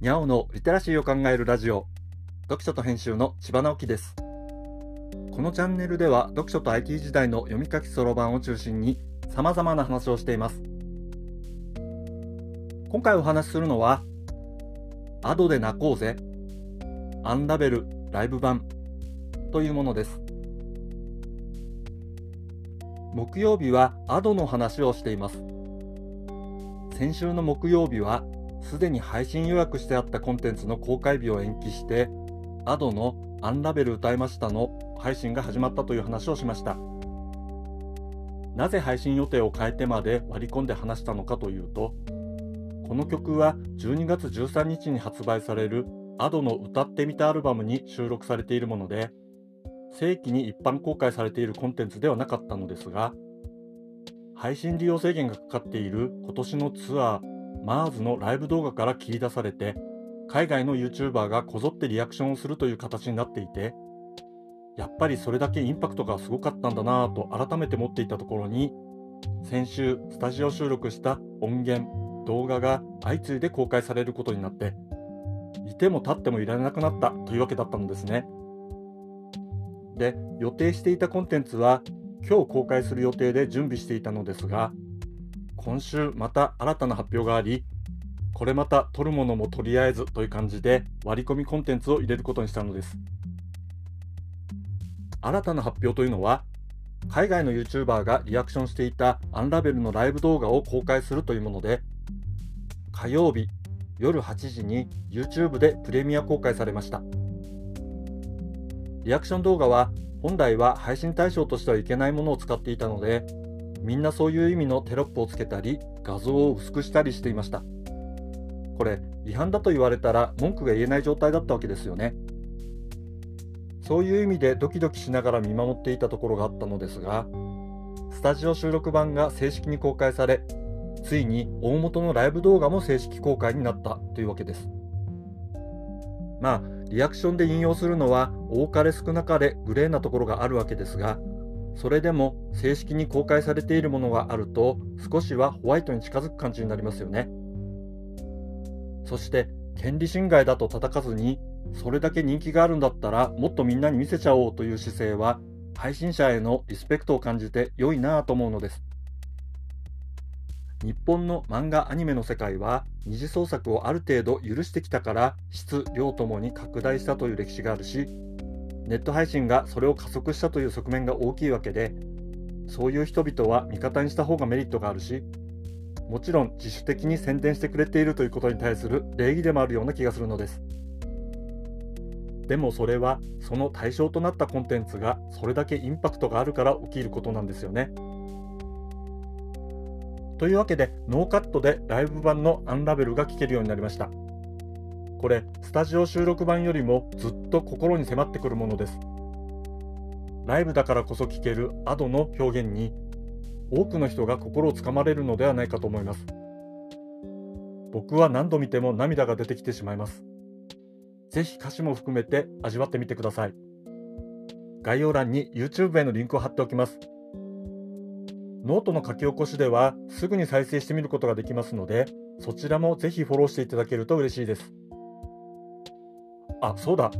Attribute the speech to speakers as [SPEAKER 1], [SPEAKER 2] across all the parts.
[SPEAKER 1] にゃおのリテラシーを考えるラジオ。読書と編集の千葉直樹です。このチャンネルでは読書と IT 時代の読み書きそろばんを中心に様々な話をしています。今回お話しするのはアドで泣こうぜアンラベルライブ版というものです。木曜日はアドの話をしています。先週の木曜日はすでに配信予約してあったコンテンツの公開日を延期して Ado の「アンラベル歌いました」の配信が始まったという話をしました。なぜ配信予定を変えてまで割り込んで話したのかというとこの曲は12月13日に発売される Ado の歌ってみたアルバムに収録されているもので正規に一般公開されているコンテンツではなかったのですが配信利用制限がかかっている今年のツアー MARS のライブ動画から切り出されて、海外の YouTuber がこぞってリアクションをするという形になっていて、やっぱりそれだけインパクトがすごかったんだなぁと改めて思っていたところに、先週スタジオ収録した音源、動画が相次いで公開されることになって、いても立ってもいられなくなったというわけだったのですね。で、予定していたコンテンツは今日公開する予定で準備していたのですが、今週また新たな発表があり、これまた取るものもとりあえずという感じで割り込みコンテンツを入れることにしたのです。新たな発表というのは、海外の YouTuber がリアクションしていたアンラベルのライブ動画を公開するというもので、火曜日夜8時に YouTube でプレミア公開されました。リアクション動画は本来は配信対象としてはいけないものを使っていたので、みんなそういう意味のテロップをつけたり画像を薄くしたりしていました。これ違反だと言われたら文句が言えない状態だったわけですよね。そういう意味でドキドキしながら見守っていたところがあったのですがスタジオ収録版が正式に公開されついに大元のライブ動画も正式公開になったというわけです。まあリアクションで引用するのは多かれ少なかれグレーなところがあるわけですがそれでも正式に公開されているものがあると少しはホワイトに近づく感じになりますよね。そして権利侵害だと叩かずにそれだけ人気があるんだったらもっとみんなに見せちゃおうという姿勢は配信者へのリスペクトを感じて良いなぁと思うのです。日本の漫画アニメの世界は二次創作をある程度許してきたから質量ともに拡大したという歴史があるしネット配信がそれを加速したという側面が大きいわけでそういう人々は味方にした方がメリットがあるしもちろん自主的に宣伝してくれているということに対する礼儀でもあるような気がするのです。でもそれはその対象となったコンテンツがそれだけインパクトがあるから起きることなんですよね。というわけでノーカットでライブ版のアンラベルが聴けるようになりました。これスタジオ収録版よりもずっと心に迫ってくるものです。ライブだからこそ聞ける Ado の表現に多くの人が心をつかまれるのではないかと思います。僕は何度見ても涙が出てきてしまいます。ぜひ歌詞も含めて味わってみてください。概要欄に YouTube へのリンクを貼っておきます。ノートの書き起こしではすぐに再生してみることができますのでそちらもぜひフォローしていただけると嬉しいです。あ、そうだ。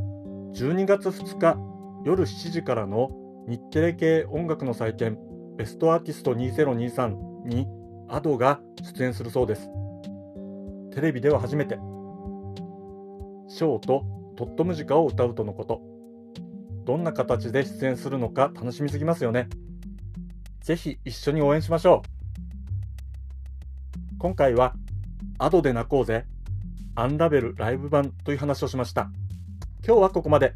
[SPEAKER 1] 12月2日夜7時からの日テレ系音楽の祭典ベストアーティスト2023に Ado が出演するそうです。テレビでは初めて。ショーとトットムジカを歌うとのこと。どんな形で出演するのか楽しみすぎますよね。ぜひ一緒に応援しましょう。今回は Ado で泣こうぜアンラベルライブ版という話をしました。今日はここまで。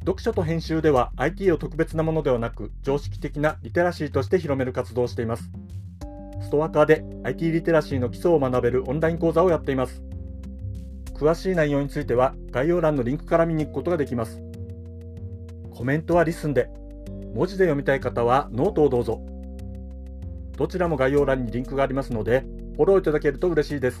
[SPEAKER 1] 読書と編集では IT を特別なものではなく常識的なリテラシーとして広める活動をしています。ストアカーで IT リテラシーの基礎を学べるオンライン講座をやっています。詳しい内容については概要欄のリンクから見に行くことができます。コメントは LISTEN で、文字で読みたい方はノートをどうぞ。どちらも概要欄にリンクがありますので、フォローいただけると嬉しいです。